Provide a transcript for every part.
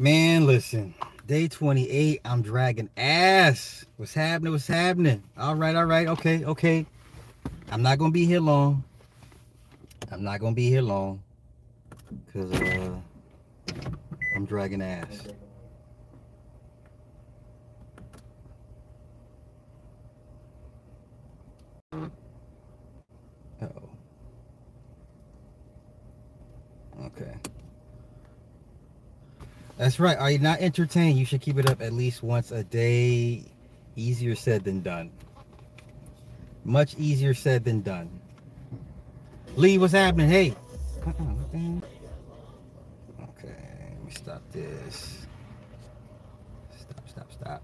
Man, listen. Day 28, I'm dragging ass. What's happening? What's happening? All right, all right. Okay, okay. I'm not going to be here long. I'm not going to be here long. Because uh, I'm dragging ass. Uh oh. Okay. That's right. Are you not entertained? You should keep it up at least once a day. Easier said than done. Much easier said than done. Lee, what's happening? Hey. Okay, let me stop this. Stop, stop, stop.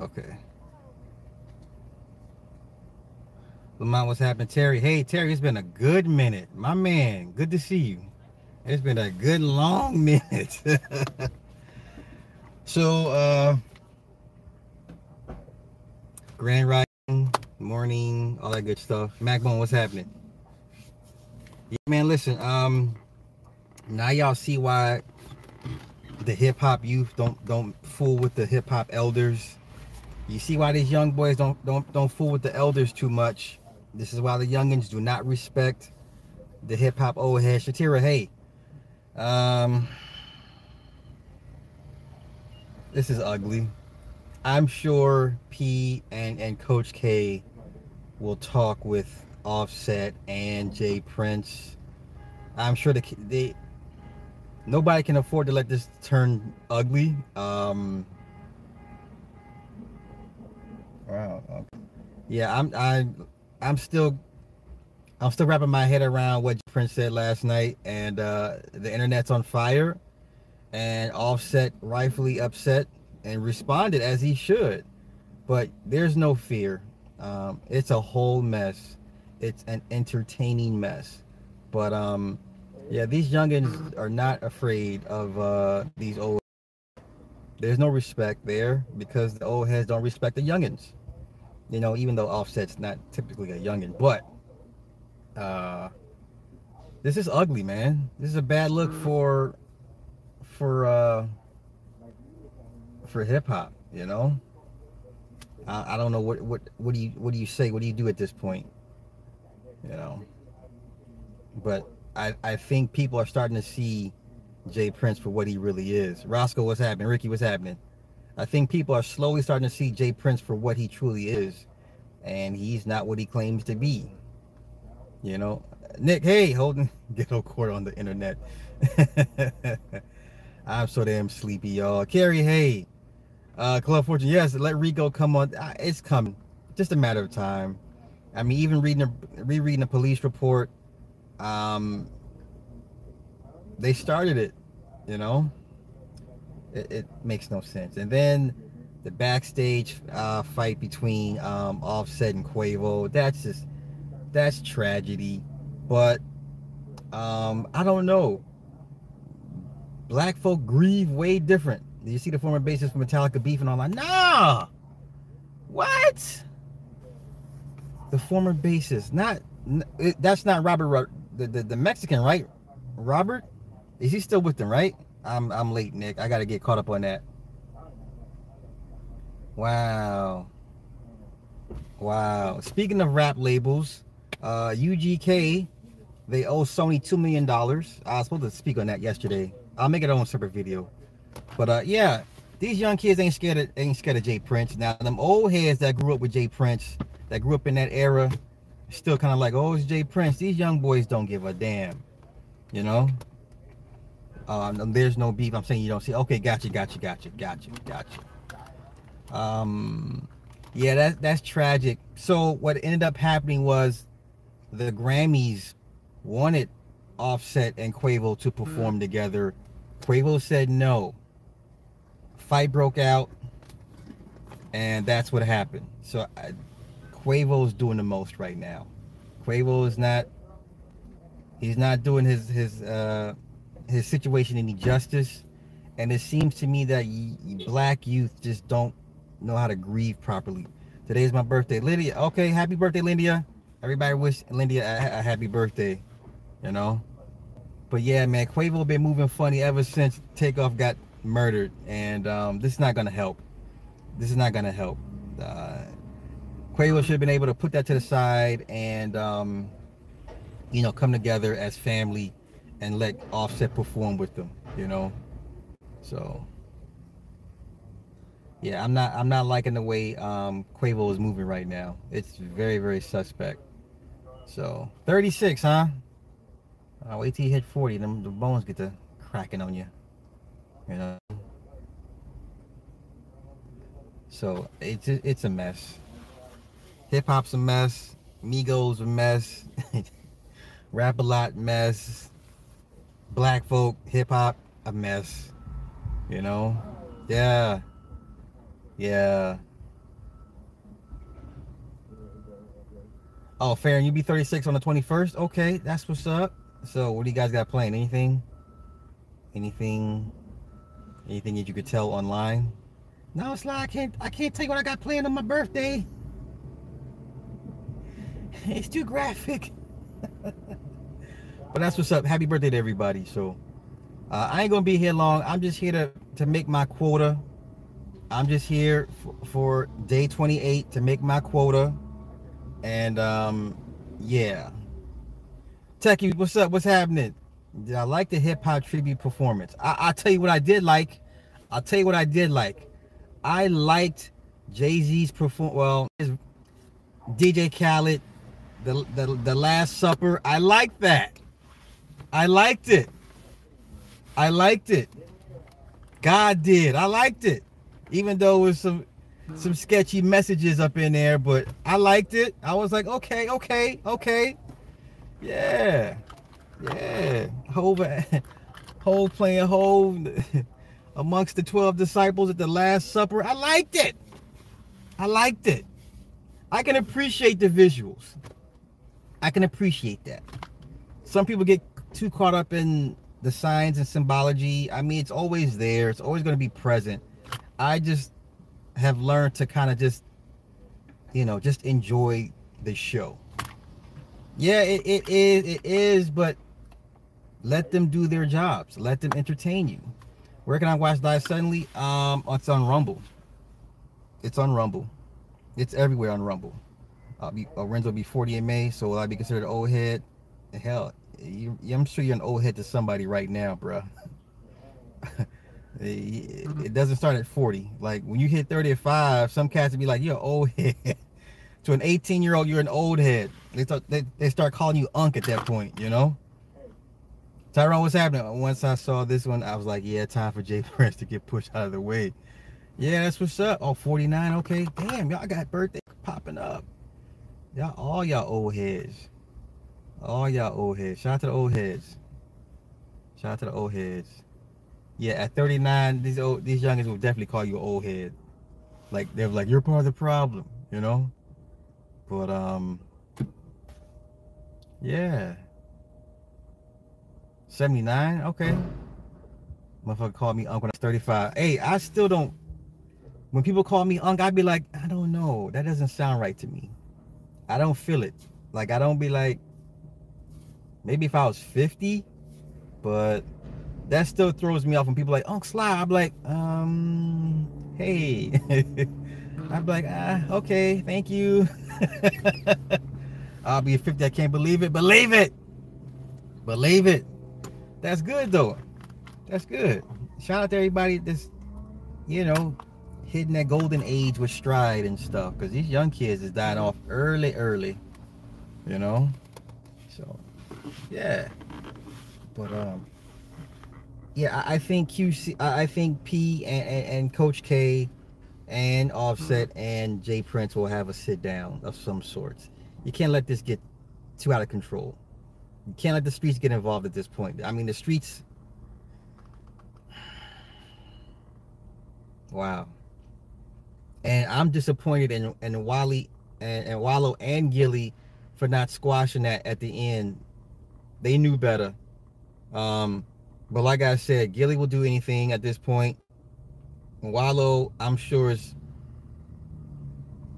Okay. Lamont, what's happening? Terry, hey, Terry, it's been a good minute. My man, good to see you. It's been a good long minute. so, uh, Grand Rising, morning, all that good stuff. Macbone, what's happening? Yeah, man, listen, um, now y'all see why the hip hop youth don't don't fool with the hip hop elders. You see why these young boys don't don't don't fool with the elders too much this is why the youngins do not respect the hip hop old head. Shatira, hey. Um, this is ugly. I'm sure P and, and Coach K will talk with Offset and Jay Prince. I'm sure the they nobody can afford to let this turn ugly. Um, wow. Yeah, I'm I I'm still I'm still wrapping my head around what Prince said last night, and uh, the internet's on fire, and Offset rightfully upset and responded as he should, but there's no fear. Um, it's a whole mess. It's an entertaining mess, but um, yeah, these youngins are not afraid of uh, these old. There's no respect there because the old heads don't respect the youngins you know, even though Offset's not typically a youngin, but uh, this is ugly, man. This is a bad look for for uh for hip hop, you know. I, I don't know what what what do you what do you say? What do you do at this point? You know. But I I think people are starting to see Jay Prince for what he really is. Roscoe, what's happening? Ricky, what's happening? I think people are slowly starting to see Jay Prince for what he truly is, and he's not what he claims to be. You know, Nick, hey, holding ghetto court on the internet. I'm so damn sleepy, y'all. Carrie, hey, uh, Club Fortune, yes, let Rico come on. It's coming, just a matter of time. I mean, even reading, a, rereading the police report, um, they started it, you know it, it makes no sense. And then the backstage uh, fight between um, Offset and Quavo, that's just that's tragedy. But um, I don't know. Black folk grieve way different. Do you see the former bassist for Metallica beefing online? Nah. What? The former bassist, not that's not Robert, the, the the Mexican, right? Robert, is he still with them, right? I'm I'm late, Nick. I gotta get caught up on that. Wow. Wow. Speaking of rap labels, uh, UGK, they owe Sony two million dollars. I was supposed to speak on that yesterday. I'll make it on a separate video. But uh, yeah, these young kids ain't scared of ain't scared of J Prince. Now them old heads that grew up with Jay Prince, that grew up in that era, still kind of like, oh, it's J Prince. These young boys don't give a damn. You know? Um, there's no beef. I'm saying you don't see. Okay, gotcha, gotcha, gotcha, gotcha, gotcha. Um, yeah, that that's tragic. So what ended up happening was the Grammys wanted Offset and Quavo to perform mm. together. Quavo said no. Fight broke out, and that's what happened. So I, Quavo's doing the most right now. Quavo is not. He's not doing his his uh, his situation any justice. And it seems to me that black youth just don't know how to grieve properly. Today is my birthday. Lydia, okay, happy birthday, Lydia. Everybody wish Lindy a, a happy birthday, you know. But yeah, man, Quavo been moving funny ever since Takeoff got murdered, and um, this is not gonna help. This is not gonna help. Uh, Quavo should have been able to put that to the side and um, you know come together as family and let Offset perform with them. You know, so yeah, I'm not I'm not liking the way um, Quavo is moving right now. It's very very suspect. So 36, huh? Uh, wait till you hit 40, them the bones get to cracking on you. You know. So it's it's a mess. Hip hop's a mess. Migos a mess. Rap-A-Lot mess. Black folk hip hop a mess. You know. Yeah. Yeah. Oh, fair. And you be 36 on the 21st? Okay, that's what's up. So, what do you guys got playing? Anything? Anything? Anything that you could tell online? No, it's like I can't. I can't tell you what I got planned on my birthday. It's too graphic. but that's what's up. Happy birthday to everybody. So, uh, I ain't gonna be here long. I'm just here to to make my quota. I'm just here for, for day 28 to make my quota. And um, yeah. Techie, what's up? What's happening? Did I like the hip hop tribute performance? I, I'll tell you what I did like. I'll tell you what I did like. I liked Jay Z's perform. Well, DJ Khaled, the, the the Last Supper. I like that. I liked it. I liked it. God did. I liked it even though it was some some sketchy messages up in there, but I liked it. I was like, okay, okay, okay, yeah, yeah. Hove, Hove playing Hove amongst the twelve disciples at the Last Supper. I liked it. I liked it. I can appreciate the visuals. I can appreciate that. Some people get too caught up in the signs and symbology. I mean, it's always there. It's always going to be present I just have learned to kind of just, you know, just enjoy the show. Yeah, it, it is, it is, but let them do their jobs. Let them entertain you. Where can I watch Die Suddenly? Um, it's on Rumble. It's on Rumble. It's everywhere on Rumble. I'll be uh, Renzo will be 40 in May, so will I be considered old head? Hell, you, I'm sure you're an old head to somebody right now, bruh. Mm-hmm. It, doesn't start at 40. Like when you hit 35, some cats would be like, you're an old head. to an 18 year old, you're an old head. They, start, they, they start calling you Unk at that point, you know? Tyrone, what's happening? Once I saw this one, I was like, yeah, time for Jay Prince to get pushed out of the way. Yeah, that's what's up. Oh, 49, okay. Damn, y'all got birthday popping up. Y'all, all y'all old heads. All y'all old heads. Shout out to the old heads. Shout out to the old heads. Yeah, at 39, these old these youngins will definitely call you old head. Like they're like, you're part of the problem, you know? But um yeah. 79, okay. Motherfucker called me uncle when I was 35. Hey, I still don't when people call me uncle, I'd be like, I don't know. That doesn't sound right to me. I don't feel it. Like I don't be like maybe if I was 50, but that still throws me off when people like Uncle Sly. I'm like, um, hey. I'm like, ah, okay, thank you. I'll be 50. I can't believe it. Believe it. Believe it. That's good though. That's good. Shout out to everybody that's, you know, hitting that golden age with stride and stuff. Because these young kids is dying off early, early. You know? So, yeah. But um yeah, I think QC, I think P and, and, and, Coach K and Offset and Jay Prince will have a sit down of some sorts. You can't let this get too out of control. You can't let the streets get involved at this point. I mean, the streets. Wow. And I'm disappointed in, in Wally and, and Wallo and Gillie for not squashing that at the end. They knew better. Um, but like I said, Gillie will do anything at this point. Wallo, I'm sure is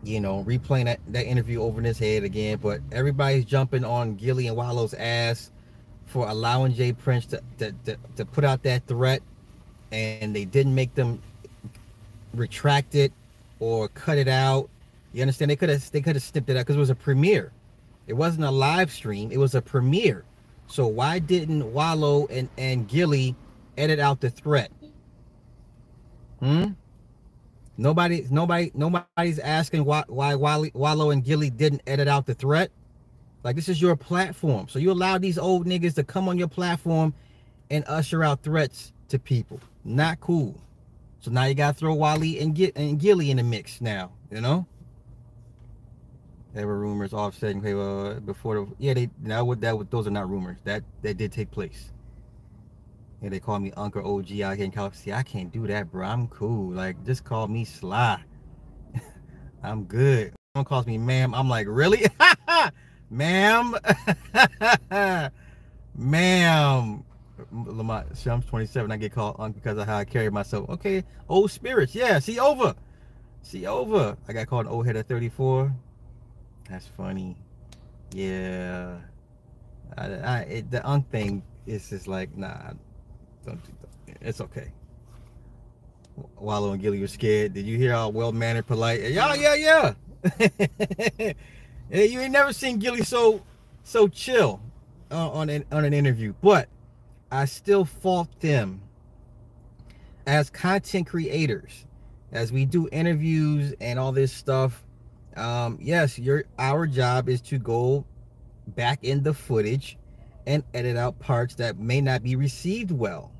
you know, replaying that, that interview over in his head again. But everybody's jumping on Gillie and Wallo's ass for allowing Jay Prince to, to, to, to put out that threat, and they didn't make them retract it or cut it out. You understand? They could have they could have snipped it out because it was a premiere. It wasn't a live stream. It was a premiere. So why didn't Wallo and and Gillie edit out the threat? Hmm. Nobody, nobody, nobody's asking why why Wallo and Gillie didn't edit out the threat. Like this is your platform, so you allow these old niggas to come on your platform and usher out threats to people. Not cool. So now you gotta throw Wally and get and Gillie in the mix now. You know. There were rumors offsetting uh, before the yeah they now what that those are not rumors that that did take place. Yeah, they call me Uncle OG in California. See, I can't do that, bro. I'm cool. Like, just call me Sly. I'm good. Someone calls me ma'am. I'm like, really? ma'am? ma'am. Lamont Shum's 27. I get called Uncle because of how I carry myself. Okay. Old spirits. Yeah. See over. See over. I got called an old head at 34. That's funny. Yeah. I, I it, the Unc thing is just like, nah, don't, it's okay. Wallo and Gillie were scared. Did you hear how well mannered, polite? Yeah, yeah, yeah. yeah, you ain't never seen Gillie so so chill uh, on an on an interview. But I still fault them as content creators, as we do interviews and all this stuff. Um, yes, your our job is to go back in the footage and edit out parts that may not be received well.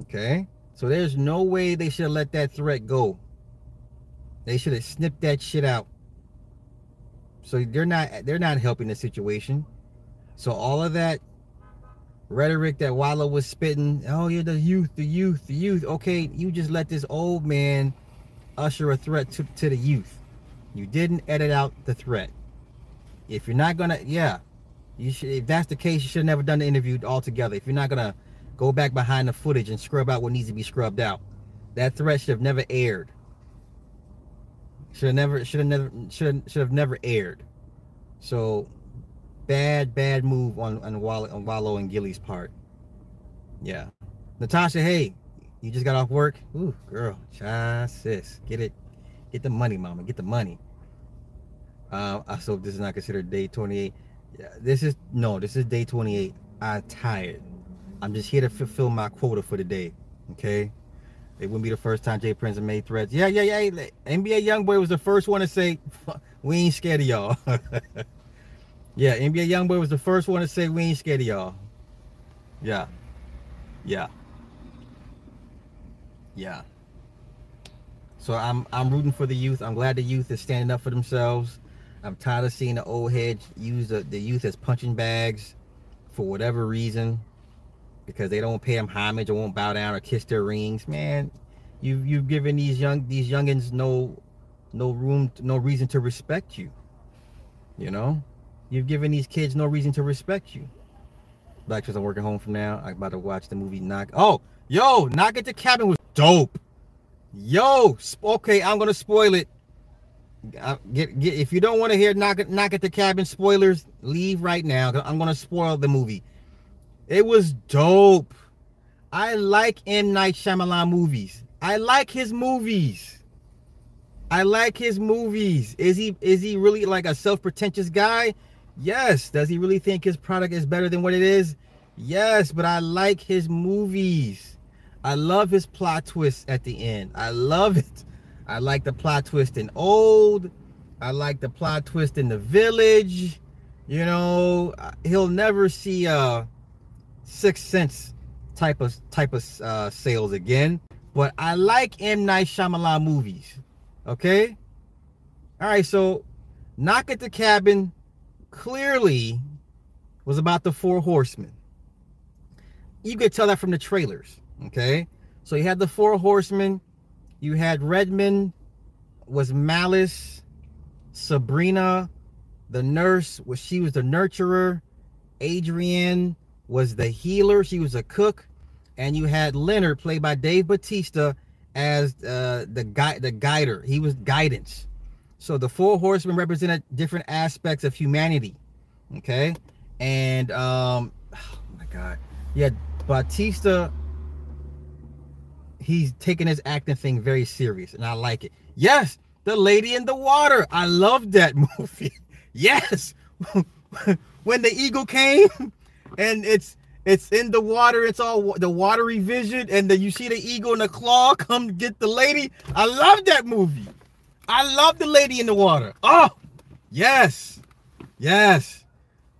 Okay? So there's no way they should let that threat go. They should have snipped that shit out. So they're not they're not helping the situation. So all of that rhetoric that Wallo was spitting, oh yeah, the youth, the youth, the youth. Okay, you just let this old man usher a threat to, to the youth. You didn't edit out the threat. If you're not gonna, yeah, you should. If that's the case, you should have never done the interview altogether. If you're not gonna go back behind the footage and scrub out what needs to be scrubbed out, that threat should have never aired. Should have never. Should have never. Should should have never aired. So, bad bad move on on Wallo, on and Gillie's part. Yeah, Natasha. Hey, you just got off work. Ooh, girl, child, sis, get it, get the money, mama, get the money. Uh, I hope this is not considered day 28. Yeah, this is no, this is day 28. I'm tired. I'm just here to fulfill my quota for the day. Okay. It wouldn't be the first time J. Prince made threats. Yeah, yeah, yeah. NBA YoungBoy was the first one to say, "We ain't scared of y'all." yeah, NBA YoungBoy was the first one to say, "We ain't scared of y'all." Yeah, yeah, yeah. So I'm I'm rooting for the youth. I'm glad the youth is standing up for themselves. I'm tired of seeing the old heads use the, the youth as punching bags for whatever reason because they don't pay them homage or won't bow down or kiss their rings. Man, you you've given these young these youngins no no room no reason to respect you. You know, you've given these kids no reason to respect you. Black I'm working home from now. I'm about to watch the movie Knock. Oh, yo, Knock at the Cabin was dope. Yo, okay, I'm gonna spoil it uh, get, get if you don't want to hear knock knock at the cabin spoilers, leave right now. I'm gonna spoil the movie. It was dope. I like M Night Shyamalan movies. I like his movies. I like his movies. Is he is he really like a self-pretentious guy? Yes. Does he really think his product is better than what it is? Yes, but I like his movies. I love his plot twist at the end. I love it. I like the plot twist in Old. I like the plot twist in The Village. You know, he'll never see a Sixth Sense type of type of uh, sales again. But I like M Night Shyamalan movies. Okay. All right. So, Knock at the Cabin clearly was about the Four Horsemen. You could tell that from the trailers. Okay. So you had the Four Horsemen you had Redmond was Malice, Sabrina, the nurse was she was the nurturer, Adrienne was the healer, she was a cook, and you had Leonard played by Dave Bautista as uh, the guy the guider. He was guidance. So the four horsemen represented different aspects of humanity. Okay. And um oh my god. Yeah, Bautista he's taking his acting thing very serious and I like it. Yes, the lady in the water. I love that movie. yes. when the eagle came and it's it's in the water, it's all the watery vision, and then you see the eagle and the claw come get the lady. I love that movie. I love the lady in the water. Oh, yes, yes.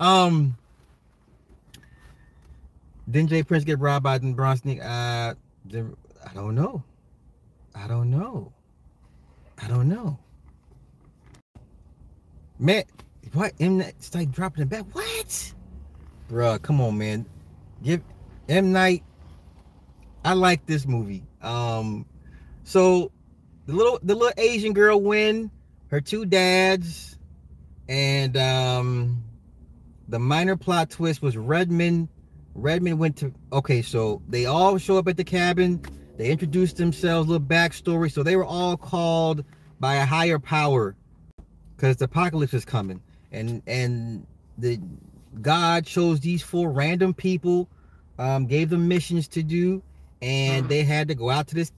Um, didn't J Prince get robbed by the Bronson? Uh, I don't know. I don't know. I don't know. Man, what? M Night like dropping the back. What? Bruh, come on, man. Give M Night. I like this movie. Um, so the little the little Asian girl win her two dads, and um, the minor plot twist was Redmond. Redmond went to okay, so they all show up at the cabin. They introduced themselves, little backstory. So they were all called by a higher power because the apocalypse is coming, and and the God chose these four random people, um, gave them missions to do, and they had to go out to this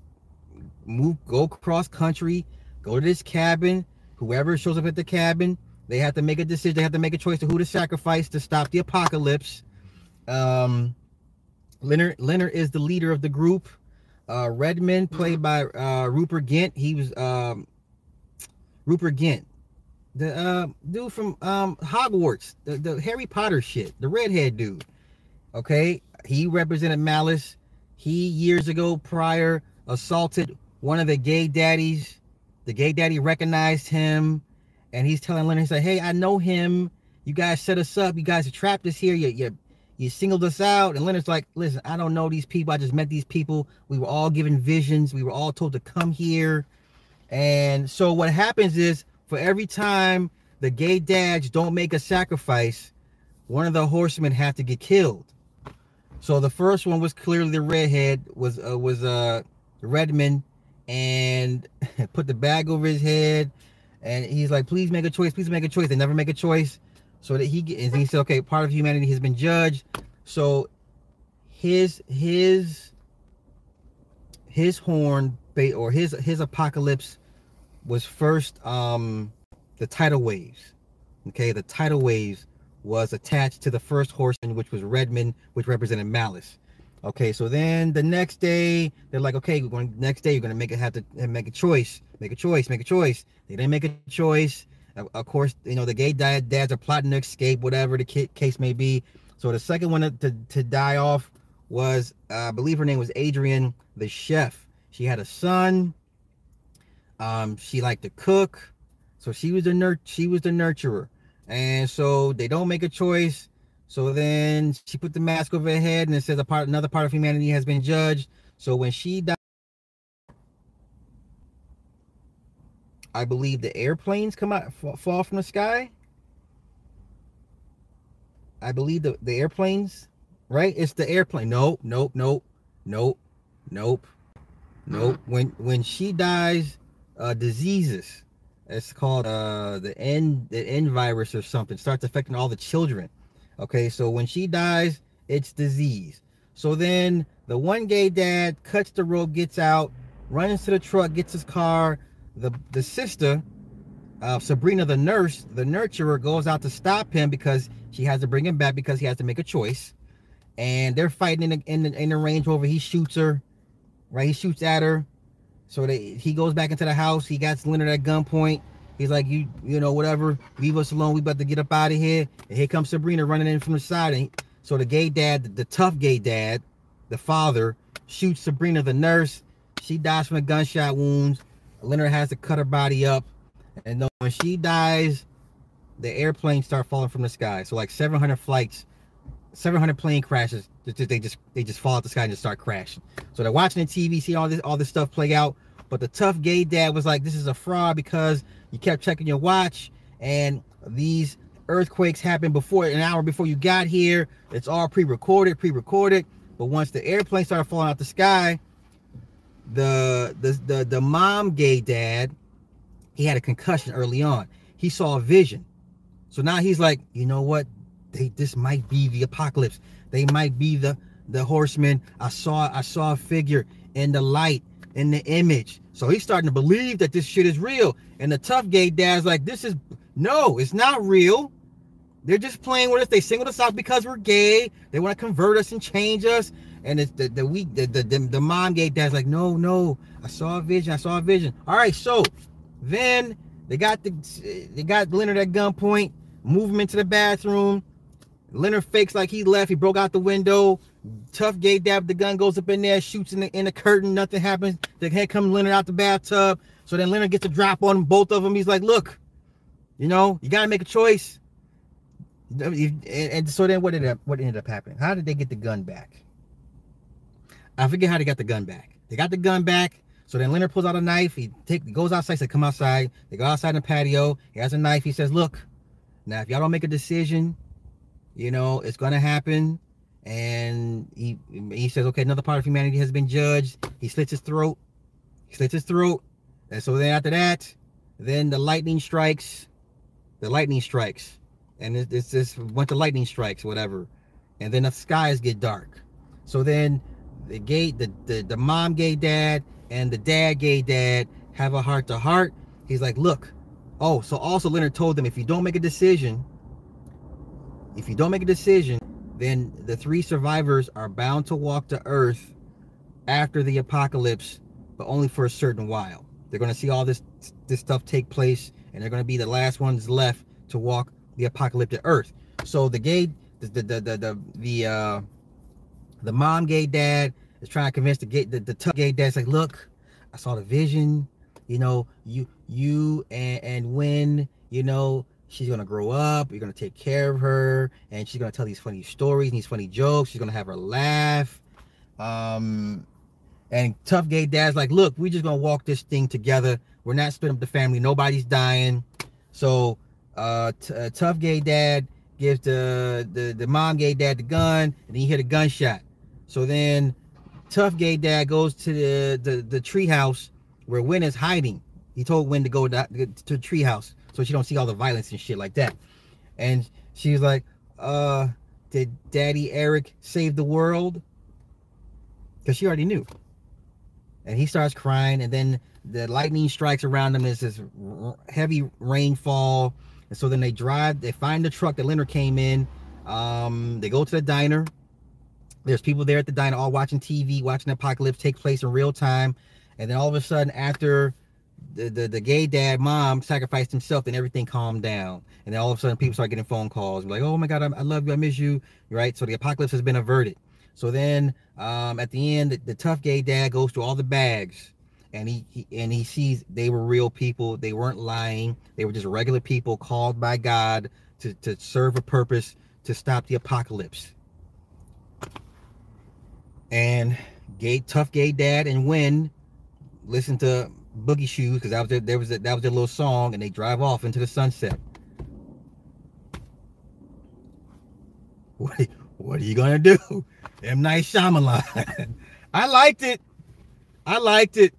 move, go cross country, go to this cabin. Whoever shows up at the cabin, they have to make a decision. They have to make a choice to who to sacrifice to stop the apocalypse. Um, Leonard Leonard is the leader of the group. Uh, Redmond, played by uh, Rupert Grint. He was um, Rupert Grint, the uh, dude from um, Hogwarts, the, the Harry Potter shit, the redhead dude. Okay, he represented Malice. He years ago prior assaulted one of the gay daddies. The gay daddy recognized him, and he's telling Leonard, he's like, "Hey, I know him. You guys set us up. You guys trapped us here. You, you, you singled us out." And Leonard's like, "Listen, I don't know these people. I just met these people. We were all given visions. We were all told to come here." And so what happens is, for every time the gay dads don't make a sacrifice, one of the horsemen have to get killed. So the first one was clearly the redhead was uh, was uh Redmond and put the bag over his head. And he's like, please make a choice. Please make a choice. They never make a choice. So that he and he said, okay, part of humanity has been judged. So his his his horn or his his apocalypse was first um the tidal waves. Okay, the tidal waves was attached to the first horseman, which was Redmond, which represented malice. Okay, so then the next day they're like, okay, we're going next day you're gonna make it have to make a choice, make a choice, make a choice. They didn't make a choice. Of course, you know the gay dad, dads are plotting to escape, whatever the case may be. So the second one to, to die off was, uh, I believe her name was Adrian, the chef. She had a son. Um, she liked to cook, so she was the nurt. She was the nurturer, and so they don't make a choice so then she put the mask over her head and it says a part another part of humanity has been judged. So when she died, I believe the airplanes come out fall from the sky. I believe the, the airplanes, right? It's the airplane. Nope, nope, nope, nope, nope, nope. When when she dies, uh diseases. It's called uh the N the N virus or something starts affecting all the children. Okay, so when she dies, it's disease. So then the one gay dad cuts the rope, gets out, runs to the truck, gets his car. The the sister, uh, Sabrina, the nurse, the nurturer, goes out to stop him because she has to bring him back because he has to make a choice. And they're fighting in the, in the, in the Range Rover. He shoots her, right? He shoots at her. So they, he goes back into the house. He got Leonard at gunpoint. He's like, you, you know, whatever. Leave us alone. We about to get up out of here. And here comes Sabrina running in from the side. And so the gay dad, the, the tough gay dad, the father, shoots Sabrina, the nurse. She dies from a gunshot wounds. Leonard has to cut her body up. And then when she dies, the airplanes start falling from the sky. So like 700 flights, 700 plane crashes. They just they just fall out the sky and just start crashing. So they're watching the TV, see all this all this stuff play out. But the tough gay dad was like, "This is a fraud because you kept checking your watch and these earthquakes happened before an hour before you got here it's all pre-recorded pre-recorded but once the airplane started falling out the sky the the the, the mom gay dad he had a concussion early on. He saw a vision. So now he's like, you know what? They this might be the apocalypse. They might be the the horsemen. I saw I saw a figure in the light, in the image. So he's starting to believe that this shit is real. And the tough gay dad's like, this is no, it's not real. They're just playing with us. They singled us out because we're gay. They want to convert us and change us. And it's the the week the, the the, the mom gay dad's like, no, no, I saw a vision. I saw a vision. All right, so then they got the they got Leonard at gunpoint, move him into the bathroom. Leonard fakes like he left. He broke out the window. Tough gay dab. The gun goes up in there, shoots in the in the curtain. Nothing happens. The head comes Leonard out the bathtub. So then Leonard gets a drop on both of them. He's like, "Look, you know, you gotta make a choice." And, so then what did what ended up happening? How did they get the gun back? I forget how they got the gun back. They got the gun back. So then Leonard pulls out a knife. He take goes outside. Says, "Come outside." They go outside in the patio. He has a knife. He says, "Look, now if y'all don't make a decision, you know, it's gonna happen. And he he says, okay, another part of humanity has been judged. He slits his throat. He slits his throat. And so then after that, then the lightning strikes. The lightning strikes. And it's, just a bunch of lightning strikes, whatever. And then the skies get dark. So then the gay, the, the, the mom gay dad and the dad gay dad have a heart to heart. He's like, look, oh, so also Leonard told them if you don't make a decision, if you don't make a decision, then the three survivors are bound to walk to Earth after the apocalypse, but only for a certain while. They're going to see all this this stuff take place, and they're going to be the last ones left to walk the apocalyptic Earth. So the gay, the the the the the, the uh, the mom gay dad is trying to convince the gay the, the tough gay dad's like, look, I saw the vision. You know, you you and and when you know she's gonna grow up you're gonna take care of her and she's gonna tell these funny stories and these funny jokes she's gonna have her laugh. Um and tough gay dad's like look we're just gonna walk this thing together. We're not splitting up the family. Nobody's dying. So uh, uh tough gay dad gives the, the the mom gay dad the gun and then you hear the gunshot so then tough gay dad goes to the the, the tree house where Wen is hiding he told Wen to go to, to the tree house so she don't see all the violence and shit like that. And she was like, uh, did Daddy Eric save the world? Because she already knew. And he starts crying, and then the lightning strikes around them. There's this heavy rainfall. And so then they drive, they find the truck that Leonard came in. Um, they go to the diner. There's people there at the diner all watching TV, watching the apocalypse take place in real time. And then all of a sudden, after the, the, the gay dad mom sacrificed himself and everything calmed down. And then all of a sudden people start getting phone calls like oh my god I, I love you i miss you right? So the apocalypse has been averted. So then um, at the end the, the, tough gay dad goes through all the bags and he, he and he sees they were real people. They weren't lying. They were just regular people called by god to, to serve a purpose to stop the apocalypse and gay tough gay dad and Wen listen to Boogie Shoes because that was their, there was a, that was their little song, and they drive off into the sunset. What what are you gonna do? M Night Shyamalan. I liked it. I liked it.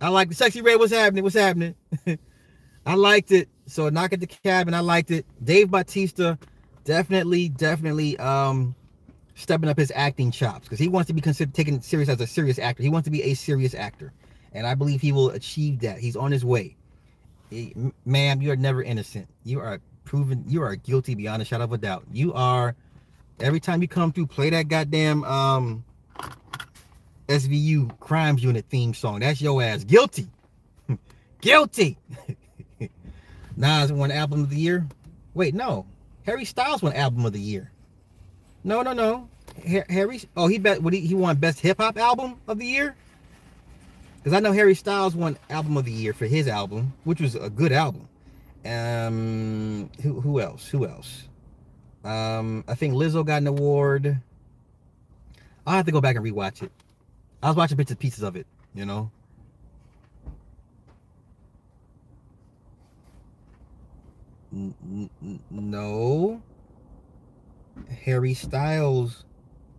I liked the sexy red. What's happening? What's happening? I liked it. So knock at the cabin. I liked it. Dave Bautista, definitely, definitely um stepping up his acting chops because he wants to be considered taken serious as a serious actor. He wants to be a serious actor and I believe he will achieve that. He's on his way. He, ma'am, you are never innocent. You are proven. You are guilty beyond a shadow of a doubt. You are. Every time you come through, play that goddamn um SVU crimes unit theme song. That's your ass. Guilty. guilty. Nas won album of the year. Wait, no. Harry Styles won album of the year. No, no, no. Harry. Oh, he bet. What he, he won best hip hop album of the year. Because I know Harry Styles won album of the year for his album, which was a good album. Um, who who else? Who else? Um, I think Lizzo got an award. I'll have to go back and rewatch it. I was watching bits and pieces of it, you know. N- n- no. Harry Styles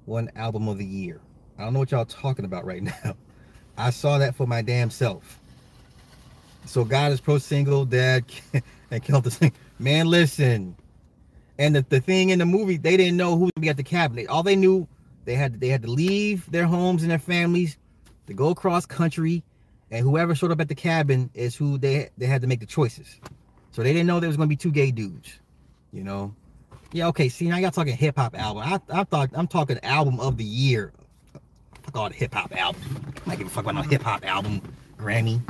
won album of the year. I don't know what y'all talking about right now. I saw that for my damn self. So God is pro single, dad and killed the thing. Man, listen. And the, the thing in the movie, they didn't know who would be at the cabin. All they knew, they had they had to leave their homes and their families to go across country, and whoever showed up at the cabin is who they they had to make the choices. So they didn't know there was gonna be two gay dudes, you know. Yeah, okay. See, now y'all talking hip hop album. I, I thought I'm talking album of the year. Fuck all the hip hop album. I give a fuck about no hip hop album. Grammy.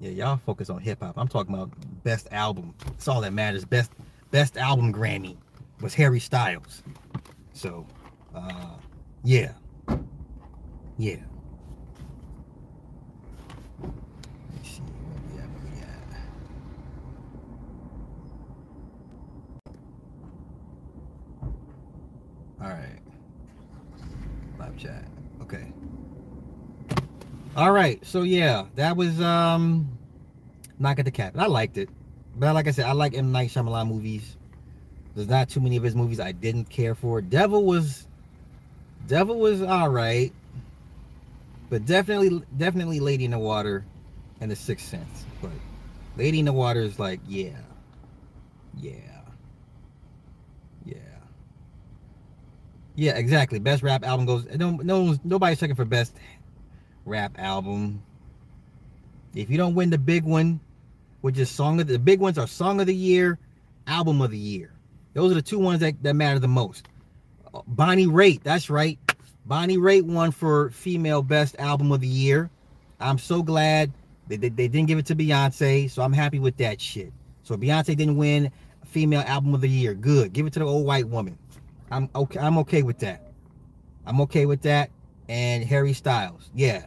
Yeah, y'all focus on hip hop. I'm talking about best album. That's all that matters. Best best album Grammy was Harry Styles. So, uh, yeah, yeah. All right. Live chat. Okay. All right. So yeah, that was um Knock at the Cap. I liked it. But like I said, I like M. Night Shyamalan movies. There's not too many of his movies I didn't care for. Devil was Devil was alright. But definitely definitely Lady in the Water and the Sixth Sense. But Lady in the Water is like, yeah. Yeah. Yeah. Yeah, exactly. Best rap album goes. No, no, nobody's checking for best rap album. If you don't win the big one, which is song of the, the big ones are song of the year, album of the year. Those are the two ones that, that matter the most. Bonnie Raitt, that's right. Bonnie Raitt won for female best album of the year. I'm so glad they, they, they didn't give it to Beyonce, so I'm happy with that shit. So Beyonce didn't win female album of the year. Good. Give it to the old white woman. I'm okay. I'm okay with that. I'm okay with that. And Harry Styles, yeah,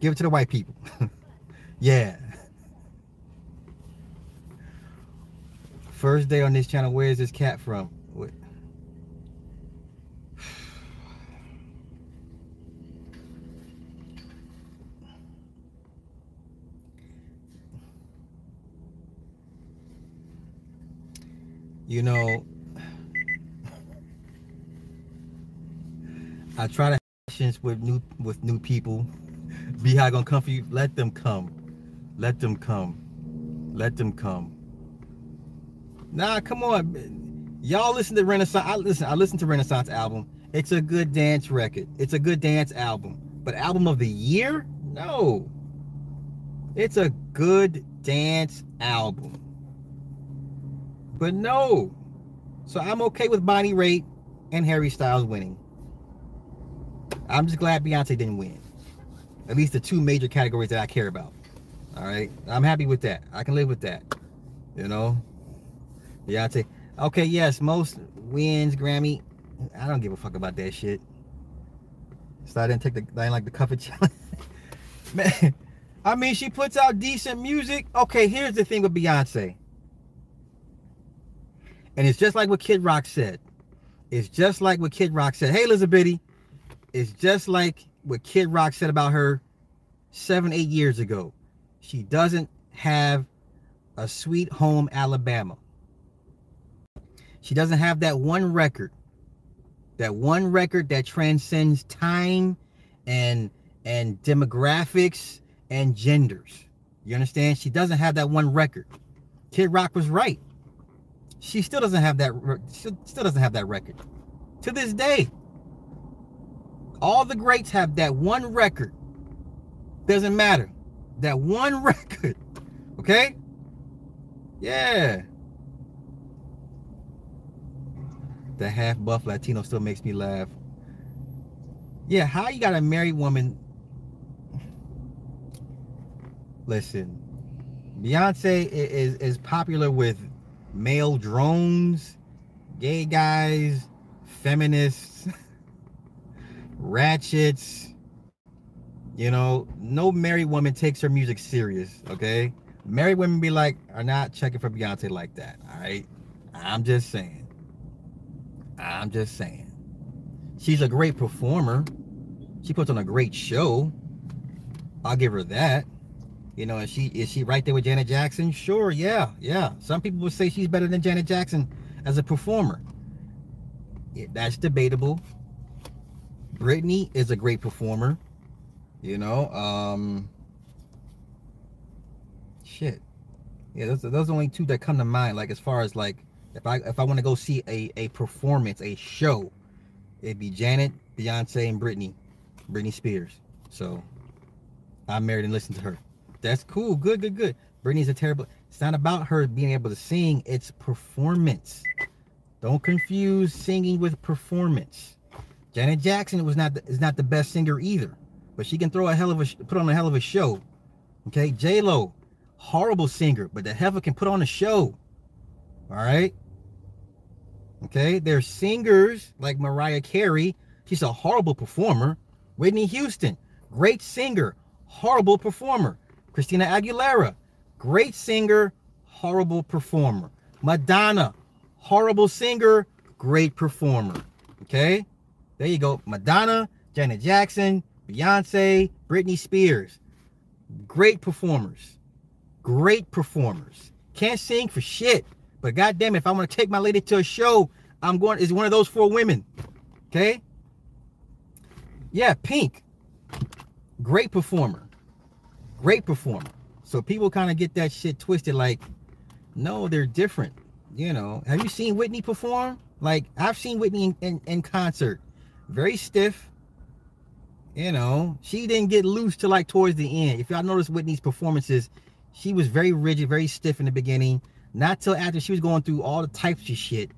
give it to the white people. yeah. First day on this channel. Where is this cat from? What? You know, I try to have with new with new people. Be how gonna come for you. Let them come. Let them come. Let them come. Nah, come on. Y'all listen to Renaissance. I listen, I listen to Renaissance album. It's a good dance record. It's a good dance album. But album of the year? No. It's a good dance album. But no. So I'm okay with Bonnie Raitt and Harry Styles winning. I'm just glad Beyonce didn't win. At least the two major categories that I care about. All right. I'm happy with that. I can live with that. You know? Beyonce. Okay, yes, most wins Grammy. I don't give a fuck about that shit. So I didn't take the I didn't like the cover challenge. Man, I mean she puts out decent music. Okay, here's the thing with Beyonce. And it's just like what Kid Rock said. It's just like what Kid Rock said. Hey, Elizabeth, it's just like what Kid Rock said about her seven, eight years ago. She doesn't have a sweet home Alabama. She doesn't have that one record. That one record that transcends time and and demographics and genders. You understand? She doesn't have that one record. Kid Rock was right. She still doesn't have that she still doesn't have that record. To this day. All the greats have that one record. Doesn't matter. That one record. Okay? Yeah. The half buff Latino still makes me laugh. Yeah, how you got a married woman? Listen, Beyonce is is popular with male drones, gay guys, feminists, ratchets. You know, no married woman takes her music serious, okay? Married women be like, are not checking for Beyonce like that, all right? I'm just saying. I'm just saying. She's a great performer. She puts on a great show. I'll give her that. You know, is she is she right there with Janet Jackson? Sure, yeah, yeah. Some people would say she's better than Janet Jackson as a performer. Yeah, that's debatable. Britney is a great performer. You know, um, shit. Yeah, those, those are only two that come to mind. Like as far as like, if I if I want to go see a a performance, a show, it'd be Janet, Beyonce, and Britney, Britney Spears. So I'm married and listen to her. That's cool. Good, good, good. Britney's a terrible. It's not about her being able to sing. It's performance. Don't confuse singing with performance. Janet Jackson was not the, is not the best singer either, but she can throw a hell of a put on a hell of a show. Okay, J Lo, horrible singer, but the heifer can put on a show. All right. Okay, there's singers like Mariah Carey. She's a horrible performer. Whitney Houston, great singer, horrible performer. Christina Aguilera, great singer, horrible performer. Madonna, horrible singer, great performer. Okay? There you go. Madonna, Janet Jackson, Beyonce, Britney Spears. Great performers. Great performers. Can't sing for shit. But goddamn, if I want to take my lady to a show, I'm going, is one of those four women. Okay? Yeah, Pink. Great performer. Great performer. So people kind of get that shit twisted like, no, they're different. You know, have you seen Whitney perform? Like, I've seen Whitney in, in, in concert. Very stiff. You know, she didn't get loose till like towards the end. If y'all notice Whitney's performances, she was very rigid, very stiff in the beginning. Not till after she was going through all the types of shit,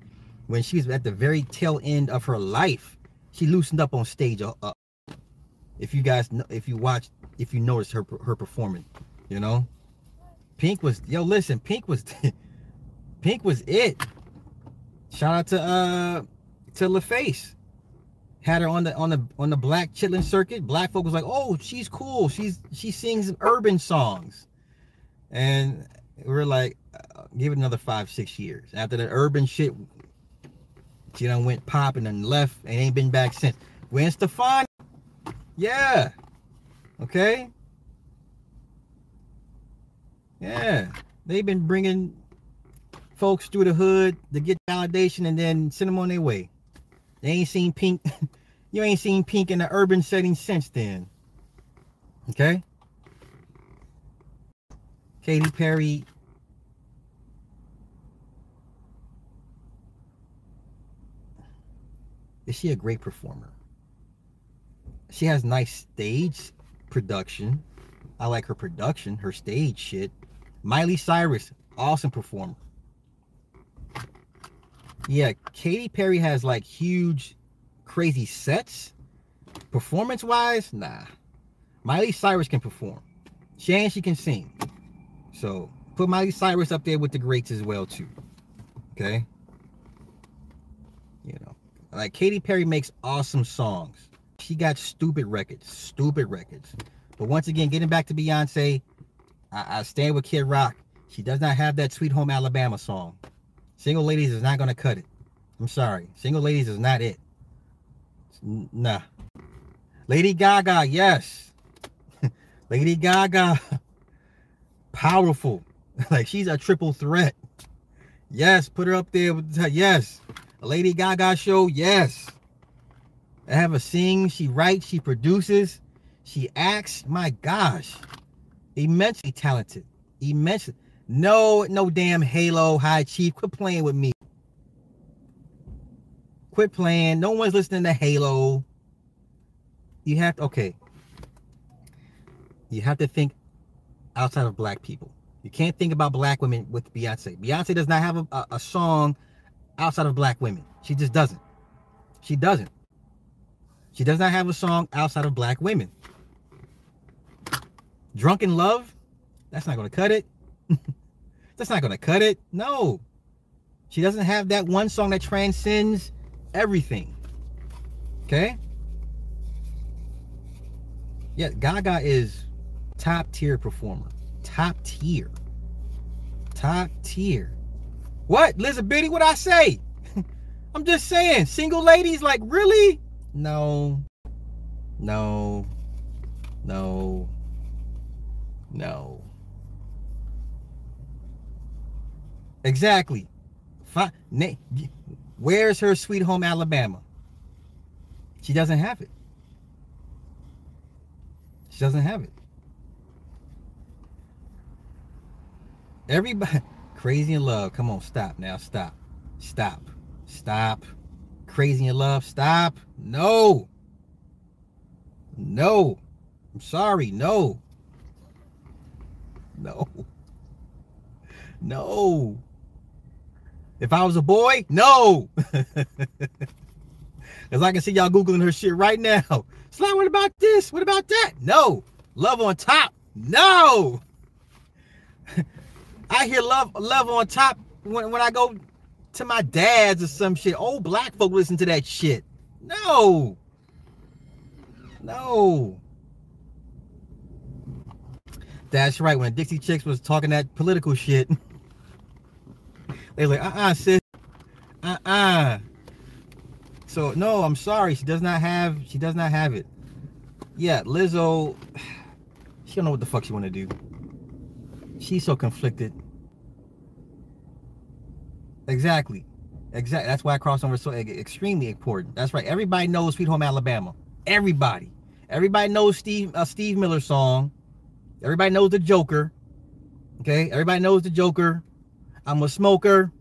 when she was at the very tail end of her life, she loosened up on stage. Uh, uh if you guys, know, if you watch, if you notice her her performance, you know, Pink was yo. Listen, Pink was Pink was it. Shout out to uh to LaFace. Had her on the on the on the black chitlin circuit. Black folk was like, oh, she's cool. She's she sings urban songs, and we're like, uh, give it another five six years after the urban shit. She done went pop and then left and ain't been back since. Gwen Stefani yeah. Okay. Yeah. They've been bringing folks through the hood to get validation and then send them on their way. They ain't seen pink. you ain't seen pink in the urban setting since then. Okay. Katy Perry. Is she a great performer? she has nice stage production. I like her production, her stage shit. Miley Cyrus, awesome performer. Yeah, Katy Perry has like huge, crazy sets. Performance wise, nah. Miley Cyrus can perform. Shan, she can sing. So put Miley Cyrus up there with the greats as well too. Okay. You know, like Katy Perry makes awesome songs she got stupid records, stupid records. But once again, getting back to Beyonce, I, I stand with Kid Rock. She does not have that Sweet Home Alabama song. Single Ladies is not gonna cut it. I'm sorry. Single Ladies is not it. Nah. Lady Gaga, yes. Lady Gaga, powerful. like she's a triple threat. Yes, put her up there yes. A Lady Gaga show, yes. I have a sing. She writes, she produces, she acts. My gosh, immensely talented. Immensely. No, no damn Halo High Chief. Quit playing with me. Quit playing. No one's listening to Halo. You have to, okay. You have to think outside of black people. You can't think about black women with Beyonce. Beyonce does not have a, a, a song outside of black women. She just doesn't. She doesn't. She does not have a song outside of black women. Drunk in Love, that's not going to cut it. that's not going to cut it. No. She doesn't have that one song that transcends everything. Okay? Yeah, Gaga is top tier performer. Top tier. Top tier. What? Elizabeth, what I say? I'm just saying, single ladies, like, really? No. No. No. No. Exactly. Where's her sweet home Alabama? She doesn't have it. She doesn't have it. Everybody, crazy in love. Come on, stop now. Stop. Stop. Stop. Crazy in love. Stop. No. No. I'm sorry. No. No. No. If I was a boy, no. Because I can see y'all Googling her shit right now. Slime, what about this? What about that? No. Love on top. No. I hear love love on top when, when I go to my dad's or some shit. Old black folk listen to that shit. No. No. That's right. When Dixie Chicks was talking that political shit, they like, uh-uh, sis. Uh-uh. So no, I'm sorry. She does not have she does not have it. Yeah, Lizzo, she don't know what the fuck she wanna do. She's so conflicted. Exactly. Exactly. That's why crossover is so extremely important. That's right. Everybody knows Sweet Home Alabama. Everybody. Everybody knows Steve uh, Steve Miller song. Everybody knows the Joker. Okay. Everybody knows the Joker. I'm a smoker.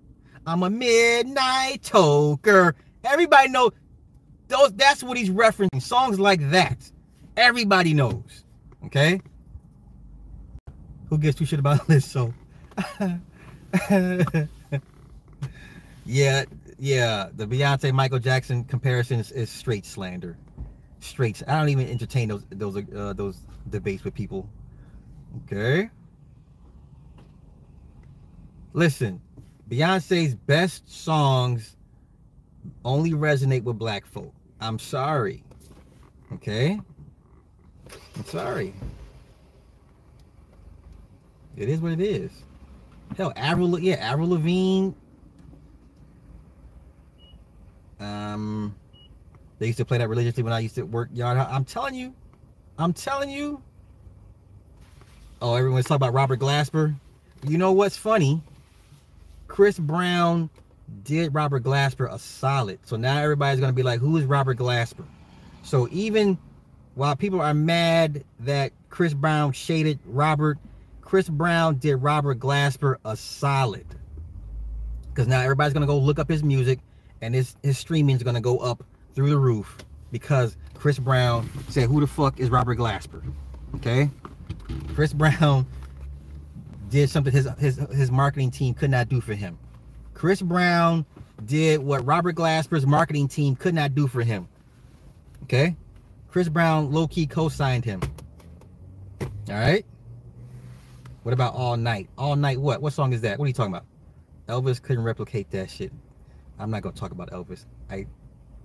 I'm a midnight toker. Everybody knows those. That's what he's referencing. Songs like that. Everybody knows. Okay. Who gives two shit about this? So. yeah, yeah. The Beyonce Michael Jackson comparison is, is, straight slander. Straight. I don't even entertain those those uh, those debates with people. Okay. Listen, Beyonce's best songs only resonate with black folk. I'm sorry. Okay? I'm sorry. It is what it is. Hell, Avril, yeah, Avril Lavigne. Um, they used to play that religiously when I used to work yard. I'm telling you, I'm telling you. Oh, everyone's talking about Robert Glasper. You know what's funny? Chris Brown did Robert Glasper a solid. So now everybody's gonna be like, who is Robert Glasper? So even while people are mad that Chris Brown shaded Robert, Chris Brown did Robert Glasper a solid. Because now everybody's gonna go look up his music and his, his streaming is gonna go up through the roof because Chris Brown said, Who the fuck is Robert Glasper? Okay? Chris Brown did something his his his marketing team could not do for him. Chris Brown did what Robert Glasper's marketing team could not do for him. Okay? Chris Brown low key co-signed him. All right? What about All Night? All Night what? What song is that? What are you talking about? Elvis couldn't replicate that shit. I'm not going to talk about Elvis. I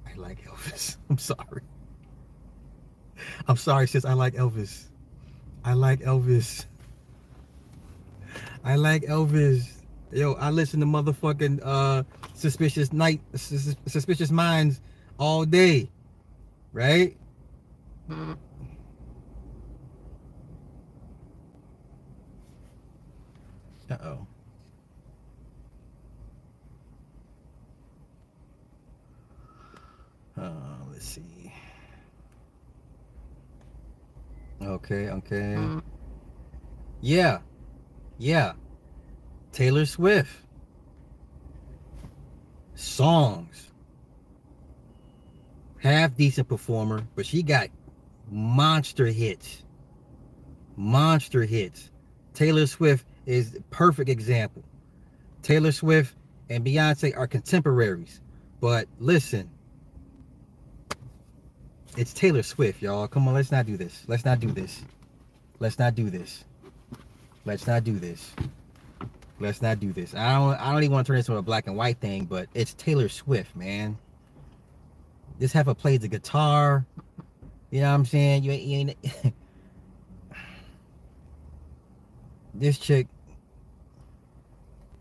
I like Elvis. I'm sorry. I'm sorry sis, I like Elvis. I like Elvis. I like Elvis. Yo, I listen to motherfucking uh suspicious night suspicious minds all day. Right? Uh-oh. Uh, let's see. Okay, okay. Yeah. Yeah. Taylor Swift. Songs. Half decent performer, but she got monster hits. Monster hits. Taylor Swift is perfect example. Taylor Swift and Beyonce are contemporaries. But listen, it's Taylor Swift, y'all. Come on, let's not do this. Let's not do this. Let's not do this. Let's not do this. Let's not do this. I don't I don't even want to turn this into a black and white thing, but it's Taylor Swift, man. This heifer plays the guitar. You know what I'm saying? You ain't, you ain't this chick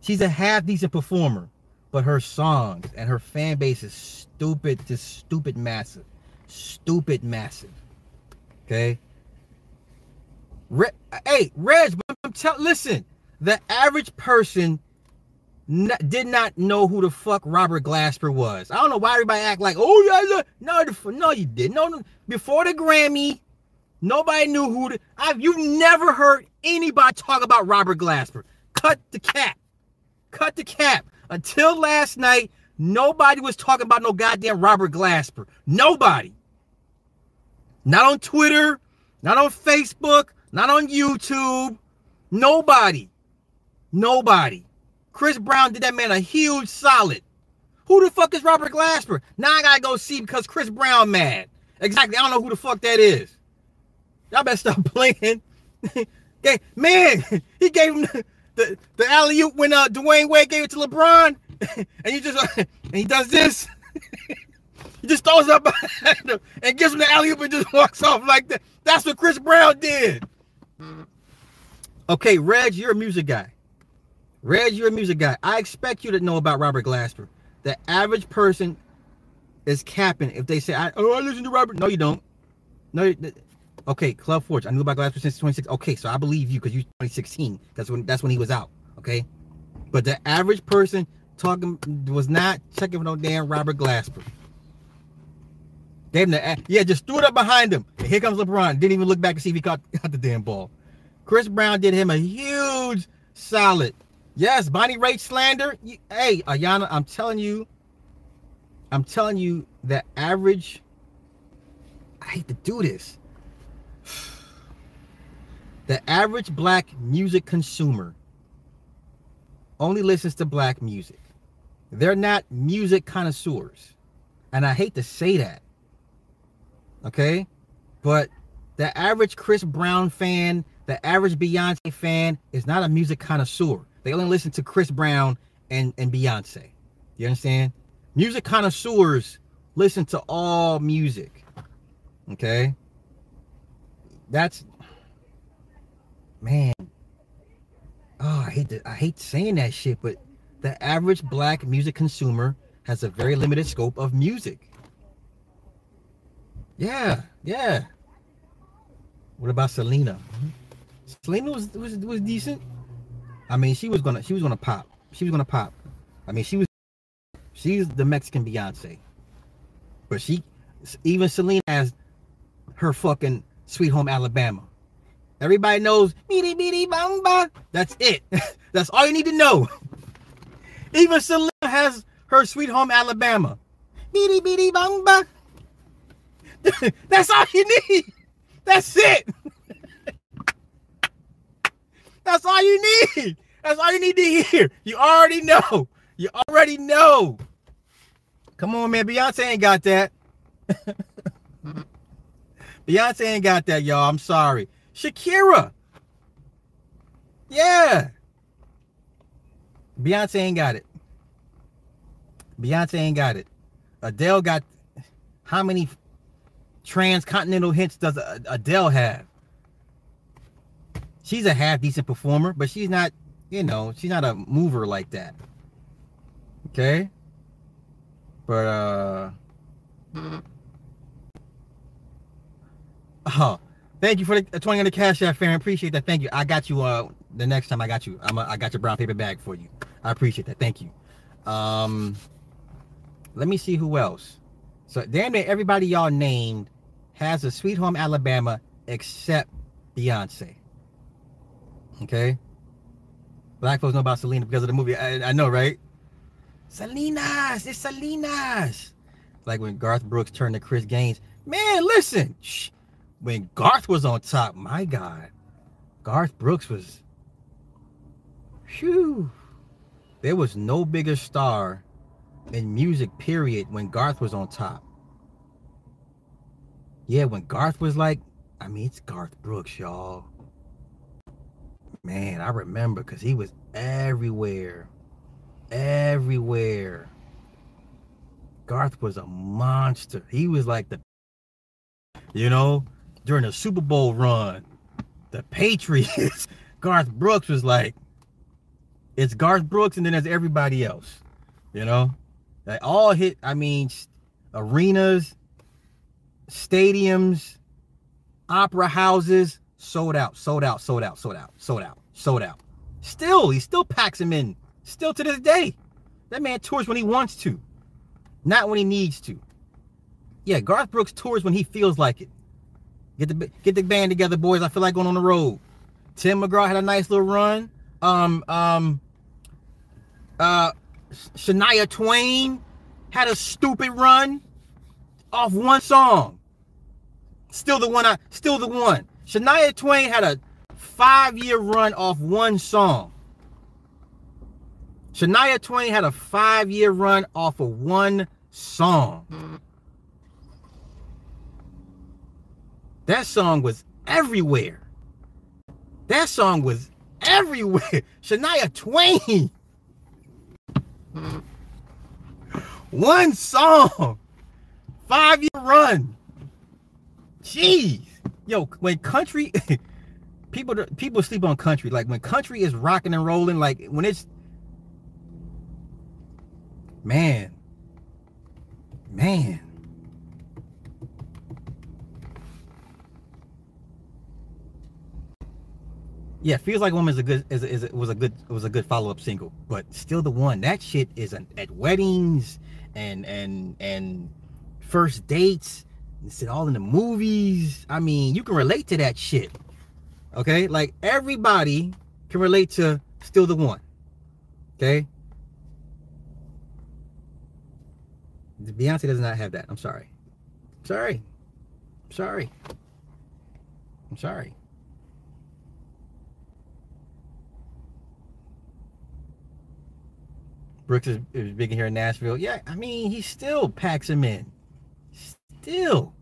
she's a half decent performer, but her songs and her fan base is stupid, just stupid massive. Stupid massive. Okay? Re- hey, Reg, Tell listen, the average person did not know who the fuck Robert Glasper was. I don't know why everybody act like, oh yeah, no, no, no, you didn't. No, no, before the Grammy, Nobody knew who to. I've you never heard anybody talk about Robert Glasper. Cut the cap. Cut the cap. Until last night, nobody was talking about no goddamn Robert Glasper. Nobody. Not on Twitter, not on Facebook, not on YouTube. Nobody. Nobody. Chris Brown did that man a huge solid. Who the fuck is Robert Glasper? Now I gotta go see because Chris Brown mad. Exactly. I don't know who the fuck that is. Y'all better stop playing. man, he gave him the, the, the alley oop when uh, Dwyane Wade gave it to LeBron, and he just and he does this. he just throws up and gives him the alley oop and just walks off like that. That's what Chris Brown did. Okay, Reg, you're a music guy. Reg, you're a music guy. I expect you to know about Robert Glasper. The average person is capping if they say, I, "Oh, I listen to Robert." No, you don't. No, okay. Club Forge. I knew about Glasper since 26. Okay, so I believe you because you 2016. That's when that's when he was out. Okay, but the average person talking was not checking for no damn Robert Glasper. Him the yeah, just threw it up behind him. And here comes LeBron. Didn't even look back to see if he caught, caught the damn ball. Chris Brown did him a huge solid. Yes, Bonnie Raitt slander. Hey, Ayana, I'm telling you, I'm telling you that average. I hate to do this. The average black music consumer only listens to black music. They're not music connoisseurs. And I hate to say that. Okay? But the average Chris Brown fan, the average Beyonce fan is not a music connoisseur. They only listen to Chris Brown and, and Beyonce. You understand? Music connoisseurs listen to all music. Okay? That's man. Oh, I hate to, I hate saying that shit, but the average black music consumer has a very limited scope of music. Yeah, yeah. What about Selena? Mm-hmm. Selena was, was was decent. I mean, she was gonna she was gonna pop. She was gonna pop. I mean, she was she's the Mexican Beyonce. But she even Selena has her fucking Sweet Home Alabama. Everybody knows beady beady bamba. That's it. That's all you need to know. Even Selena has her Sweet Home Alabama. Beady beady bamba. That's all you need. That's it. That's all you need. That's all you need to hear. You already know. You already know. Come on, man. Beyonce ain't got that. Beyonce ain't got that, y'all. I'm sorry. Shakira. Yeah. Beyonce ain't got it. Beyonce ain't got it. Adele got how many transcontinental hits does Adele have? She's a half decent performer, but she's not, you know, she's not a mover like that. Okay. But uh oh, thank you for the 20 on the cash app, Farron. Appreciate that. Thank you. I got you uh the next time I got you. I'm a, I got your brown paper bag for you. I appreciate that. Thank you. Um let me see who else. So damn it, everybody y'all named has a Sweet Home Alabama except Beyonce. Okay. Black folks know about Selena because of the movie. I, I know, right? Selena's, it's Selena's. Like when Garth Brooks turned to Chris Gaines. Man, listen. Shh. When Garth was on top, my God, Garth Brooks was. Phew. There was no bigger star in music, period, when Garth was on top. Yeah, when Garth was like, I mean, it's Garth Brooks, y'all. Man, I remember because he was everywhere. Everywhere. Garth was a monster. He was like the, you know, during the Super Bowl run, the Patriots, Garth Brooks was like, it's Garth Brooks and then there's everybody else, you know? They all hit, I mean, arenas, stadiums, opera houses, sold out, sold out, sold out, sold out, sold out, sold out. Still, he still packs him in. Still to this day. That man tours when he wants to, not when he needs to. Yeah, Garth Brooks tours when he feels like it. Get the get the band together, boys. I feel like going on the road. Tim McGraw had a nice little run. Um, um, uh, Shania Twain had a stupid run off one song. Still the one I still the one. Shania Twain had a five-year run off one song. Shania Twain had a five-year run off of one song. That song was everywhere. That song was everywhere. Shania Twain. One song. Five year run. Jeez. Yo, when country people people sleep on country. Like when country is rocking and rolling, like when it's man. Man. Yeah, feels like woman is a good is, is was a good was a good follow up single, but still the one. That shit is an, at weddings and and and first dates. It's all in the movies. I mean, you can relate to that shit. Okay, like everybody can relate to still the one. Okay. Beyonce does not have that. I'm sorry. Sorry. Sorry. I'm sorry. Brooks is, is big here in Nashville. Yeah, I mean, he still packs him in. Still.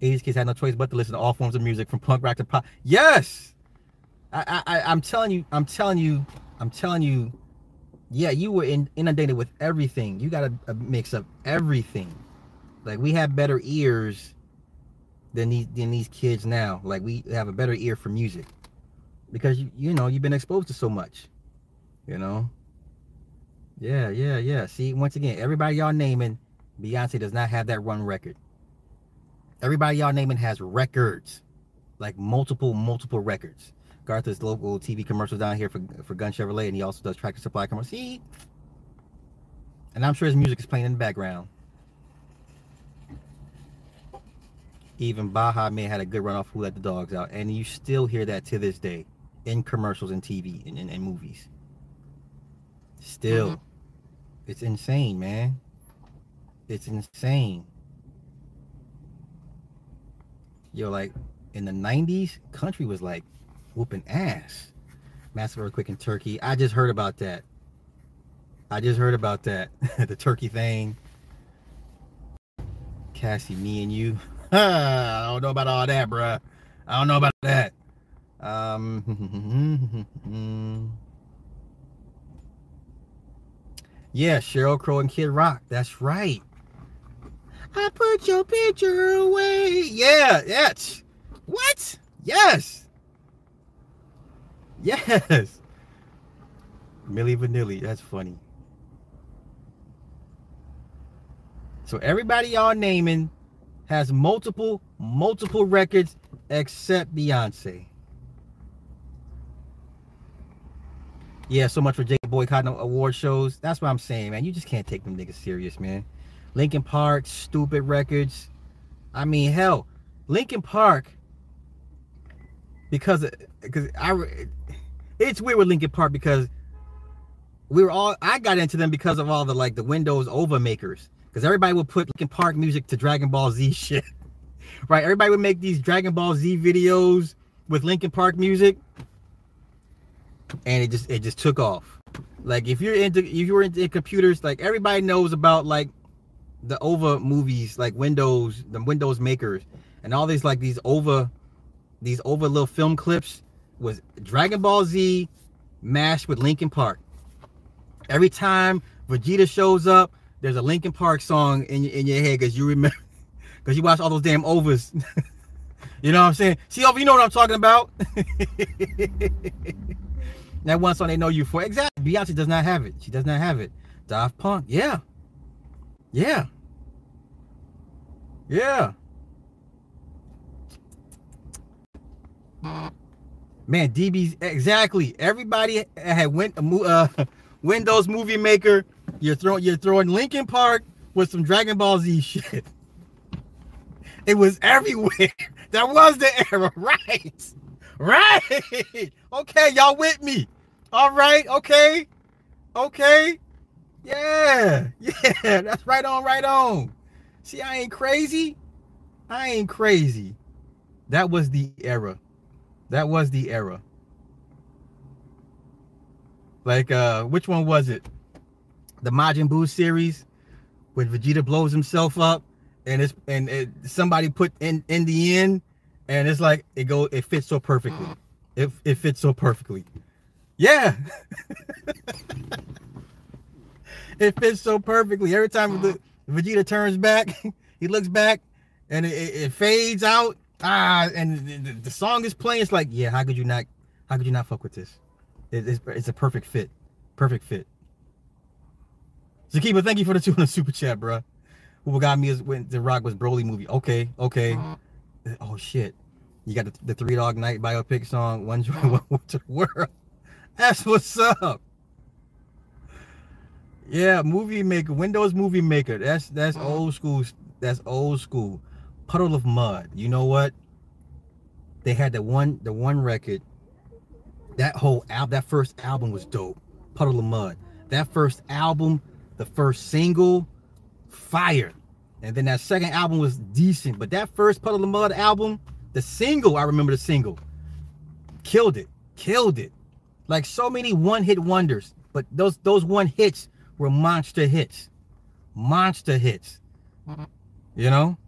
80s kids had no choice but to listen to all forms of music from punk rock to pop. Yes. I, I I'm telling you, I'm telling you, I'm telling you, yeah, you were in, inundated with everything. You got a, a mix of everything. Like we have better ears than these than these kids now. Like we have a better ear for music because you you know you've been exposed to so much. You know. Yeah, yeah, yeah. See, once again, everybody y'all naming, Beyonce does not have that run record. Everybody y'all naming has records, like multiple, multiple records. Garth does local TV commercials down here for for Gun Chevrolet, and he also does Tractor Supply commercials. See, and I'm sure his music is playing in the background. Even Baha Men had a good run off Who Let the Dogs Out, and you still hear that to this day in commercials and TV and, and, and movies. Still. Mm-hmm. It's insane, man. It's insane. Yo, like in the 90s, country was like whooping ass. Massive earthquake in Turkey. I just heard about that. I just heard about that. the turkey thing. Cassie, me and you. I don't know about all that, bruh. I don't know about that. Um Yeah, Sheryl Crow and Kid Rock. That's right. I put your picture away. Yeah, yes. What? Yes. Yes. Milli Vanilli. That's funny. So everybody y'all naming has multiple, multiple records except Beyonce. Yeah, so much for Jake boycotting award shows. That's what I'm saying, man. You just can't take them niggas serious, man. Linkin Park, stupid records. I mean, hell, Linkin Park, because because I, it's weird with Linkin Park because we were all I got into them because of all the like the Windows over makers because everybody would put Linkin Park music to Dragon Ball Z shit, right? Everybody would make these Dragon Ball Z videos with Linkin Park music and it just it just took off. Like if you're into if you're into computers, like everybody knows about like the OVA movies, like Windows, the Windows makers, and all these like these OVA, these OVA little film clips was Dragon Ball Z mashed with Linkin Park. Every time Vegeta shows up, there's a Linkin Park song in in your head because you remember because you watch all those damn overs. you know what I'm saying? See, you know what I'm talking about. That one song they know you for. Exactly. Beyonce does not have it. She does not have it. Daft Punk. Yeah. Yeah. Yeah. Man, DB's exactly. Everybody had went uh, Windows Movie Maker. You're throwing you're throwing Linkin Park with some Dragon Ball Z shit. It was everywhere. That was the era, right? Right. Okay, y'all with me. All right, okay. Okay. Yeah. Yeah, that's right on, right on. See, I ain't crazy. I ain't crazy. That was the era. That was the era. Like uh which one was it? The Majin Buu series where Vegeta blows himself up and it's and it, somebody put in in the end and it's like it go it fits so perfectly. It it fits so perfectly. Yeah. it fits so perfectly. Every time the Vegeta turns back, he looks back and it, it, fades out. Ah, and the, the, song is playing. It's like, yeah, how could you not how could you not fuck with this? It, it's, it's a perfect fit. Perfect fit. Zakiba, thank you for the two in the super chat, bro. Who got me is when the Rock was Broly movie. Okay, okay. Uh-huh. Oh shit. You got the, the Three Dog Night biopic song, One Joy, One World. That's what's up. Yeah, movie maker, Windows movie maker. That's that's uh-huh. old school. That's old school. Puddle of Mudd. You know what? They had the one the one record. That whole album, that first album was dope. Puddle of Mudd. That first album, the first single, fire. And then that second album was decent. But that first Puddle of Mudd album, the single, I remember the single, killed it. Killed it. Like so many one-hit wonders. But those those one hits were monster hits. Monster hits. You know?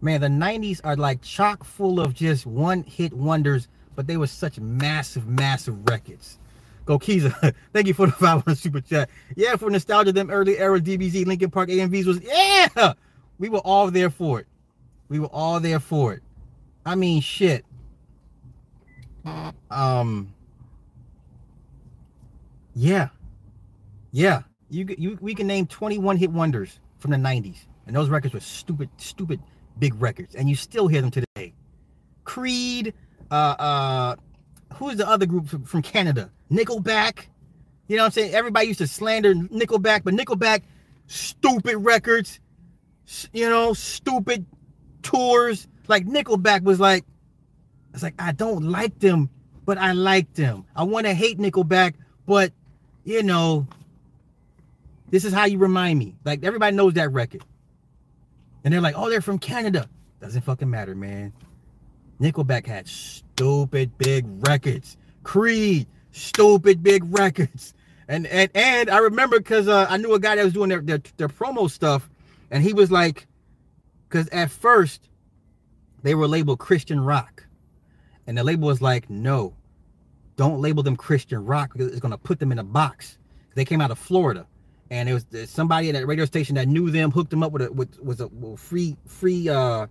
Man, the 90s are like chock full of just one-hit wonders, but they were such massive, massive records. Go Kiza. Thank you for the 500 super chat. Yeah, for nostalgia, them early era DBZ Linkin Park AMVs was yeah. We were all there for it. We were all there for it. I mean, shit. Um. Yeah. Yeah. You you we can name 21 hit wonders from the 90s, and those records were stupid, stupid big records, and you still hear them today. Creed. Uh. Uh. Who's the other group from, from Canada? Nickelback. You know what I'm saying? Everybody used to slander Nickelback, but Nickelback, stupid records, you know, stupid tours. Like Nickelback was like, it's like I don't like them, but I like them. I want to hate Nickelback, but you know, this is how you remind me. Like everybody knows that record. And they're like, oh, they're from Canada. Doesn't fucking matter, man. Nickelback had stupid big records. Creed, stupid big records. And and and I remember because uh, I knew a guy that was doing their, their their promo stuff, and he was like, because at first they were labeled Christian rock, and the label was like, no, don't label them Christian rock because it's gonna put them in a box. They came out of Florida, and it was somebody at that radio station that knew them, hooked them up with a with was a with free free uh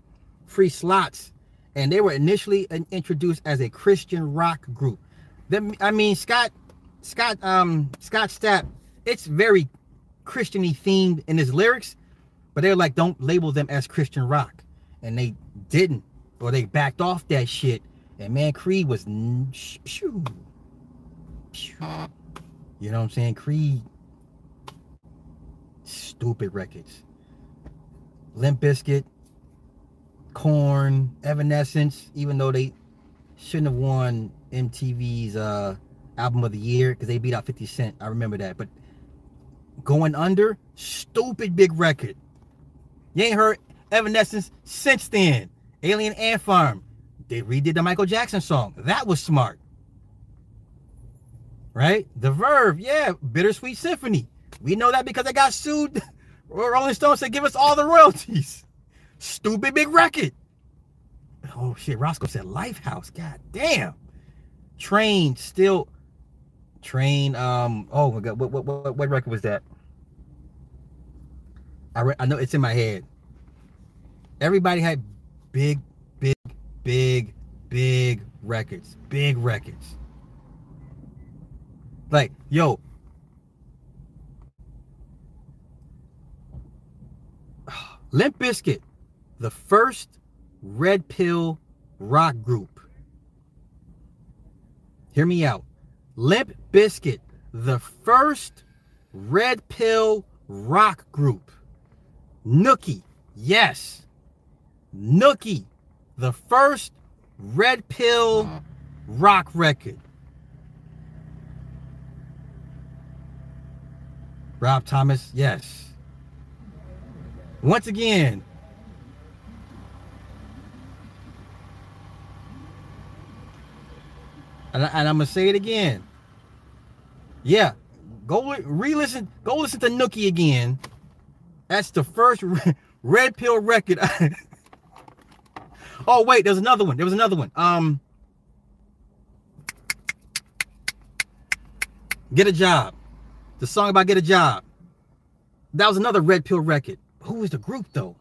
free slots, and they were initially introduced as a Christian rock group. I mean, Scott, Scott, um, Scott Stapp, it's very Christiany themed in his lyrics, but they're like, don't label them as Christian rock, and they didn't, or they backed off that shit. And man, Creed was, phew, phew. you know what I'm saying? Creed, stupid records. Limp Bizkit, Korn, Evanescence, even though they shouldn't have won MTV's uh, album of the year because they beat out 50 Cent. I remember that. But going under, stupid big record. You ain't heard Evanescence since then. Alien Ant Farm. They redid the Michael Jackson song. That was smart. Right? The Verve, yeah, Bittersweet Symphony. We know that because they got sued. Rolling Stone said, give us all the royalties. Stupid big record. Oh shit, Roscoe said Lifehouse. God damn. Train still Train um oh my god, what what what, what record was that? I re- I know it's in my head. Everybody had big big big records. Big records. Like, yo, Limp Bizkit, the first red pill rock group. Hear me out. Limp Bizkit, the first red pill rock group. Nookie, Yes. Nookie, the first red pill rock record. Rob Thomas, yes. Once again, and, I, I'm gonna say it again. Yeah, go re-listen. Go listen to Nookie again. That's the first red pill record. oh wait, there's another one. There was another one. Um, get a job. The song about get a job. That was another red pill record. Who was the group though?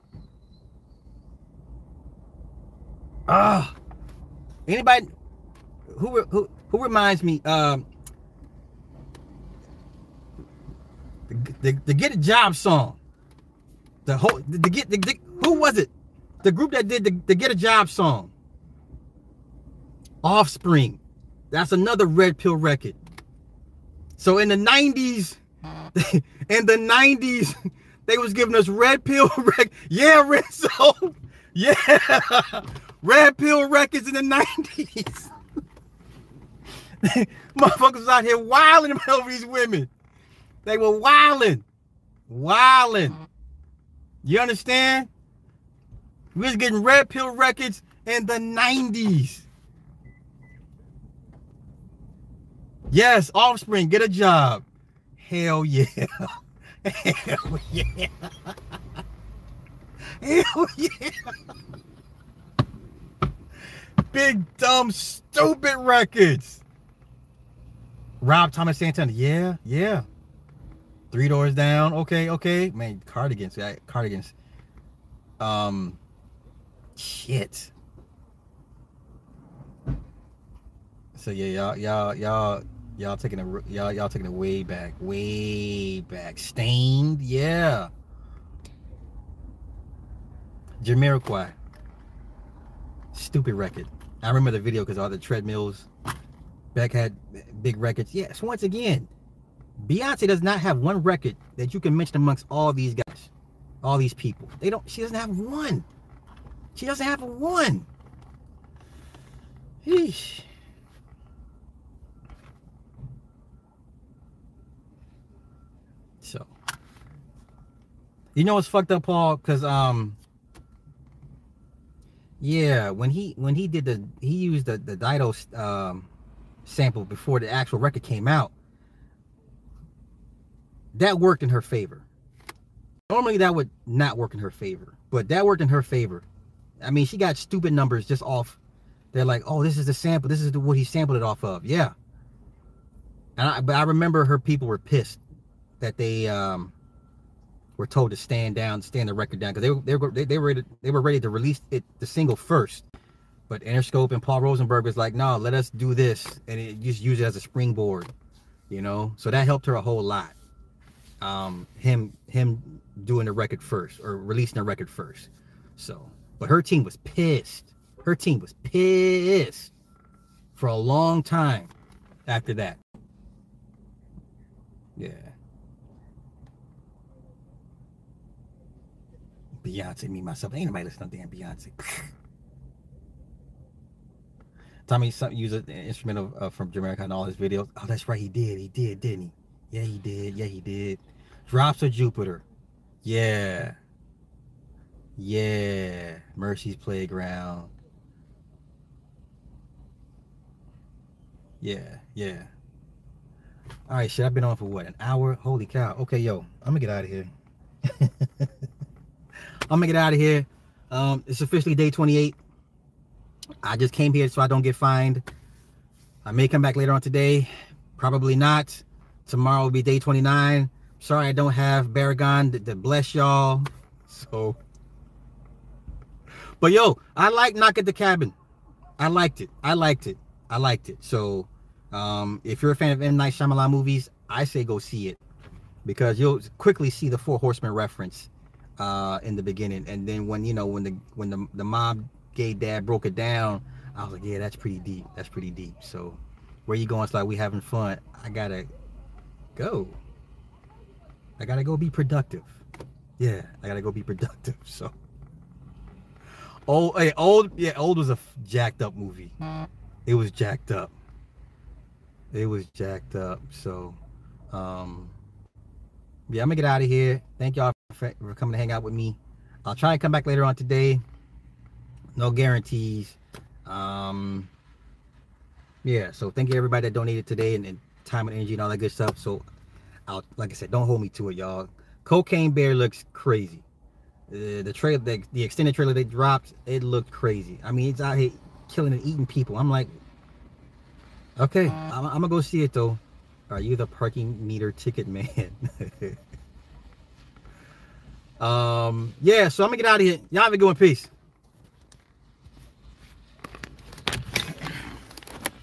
Ah, anybody who who who reminds me? Um, the, the, the get a job song. The whole the, the get the, the, who was it? The group that did the, the get a job song. Offspring. That's another red pill record. So in the 90s, in the 90s, they was giving us red pill records. Yeah, Renzo. Yeah. Red pill records in the 90s. Motherfuckers out here wilding over these women. They were wilding. Wilding. You understand? We was getting red pill records in the 90s. Yes, offspring, get a job. Hell yeah. Hell yeah. Hell yeah. Big dumb stupid records. Rob Thomas Santana. Yeah, yeah. Three doors down. Okay, okay. Man, cardigans. Cardigans. Um shit. So yeah, y'all, y'all, y'all Y'all taking it y'all y'all taking it way back, way back. Staind, yeah. Jamiroquai. Stupid record. I remember the video because all the treadmills. Beck had big records. Yes, once again, Beyonce does not have one record that you can mention amongst all these guys, all these people. They don't. She doesn't have one. She doesn't have one. So, you know what's fucked up, Paul? Because um, yeah, when he when he did the he used the the Dido um sample before the actual record came out. That worked in her favor. Normally that would not work in her favor, but that worked in her favor. I mean, she got stupid numbers just off. They're like, oh, this is the sample. This is the, what he sampled it off of. Yeah. And I, but I remember her people were pissed that they um, were told to stand down, stand the record down because they, they were they, they were ready, they were ready to release it the single first. But Interscope and Paul Rosenberg was like, no, let us do this and it, just use it as a springboard, you know. So that helped her a whole lot. Um, him him doing the record first or releasing the record first. So, but her team was pissed. Her team was pissed for a long time after that. Yeah. Beyonce, me, myself. Ain't nobody listening to damn Beyonce. Tommy used an instrumental uh, from Jamaica in all his videos. Oh, that's right, he did. He did, didn't he? Yeah, he did. Yeah, he did. Drops of Jupiter. Yeah. Yeah. Marcy's Playground. Yeah, yeah. All right, shit. I've been on for what? An hour? Holy cow. Okay, yo. I'm gonna get out of here. I'm gonna get out of here. Um, it's officially day 28. I just came here so I don't get fined. I may come back later on today. Probably not. Tomorrow will be day 29. Sorry I don't have Baragon to, to bless y'all. So, but yo, I like Knock at the Cabin. I liked it. I liked it. I liked it. So, um, if you're a fan of M Night Shyamalan movies, I say go see it because you'll quickly see the Four Horsemen reference uh, in the beginning, and then when you know when the when the the mob gay dad broke it down, I was like, yeah, that's pretty deep. That's pretty deep. So where you going? It's like we having fun. I gotta go. I gotta go be productive. Yeah, I gotta go be productive. So. Old, hey, old, yeah, old was a jacked up movie. It was jacked up. It was jacked up. So, um, yeah, I'm gonna get out of here. Thank y'all for, for coming to hang out with me. I'll try and come back later on today. No guarantees. Um, yeah, so thank you everybody that donated today and, and time and energy and all that good stuff. So, I'll like I said, don't hold me to it, y'all. Cocaine Bear looks crazy. The trailer, the, the extended trailer they dropped, it looked crazy. I mean, it's out here killing and eating people. I'm like, okay, I'm, I'm gonna go see it though. Are you the parking meter ticket man? um, yeah. So I'm gonna get out of here. Y'all have a good one. Peace.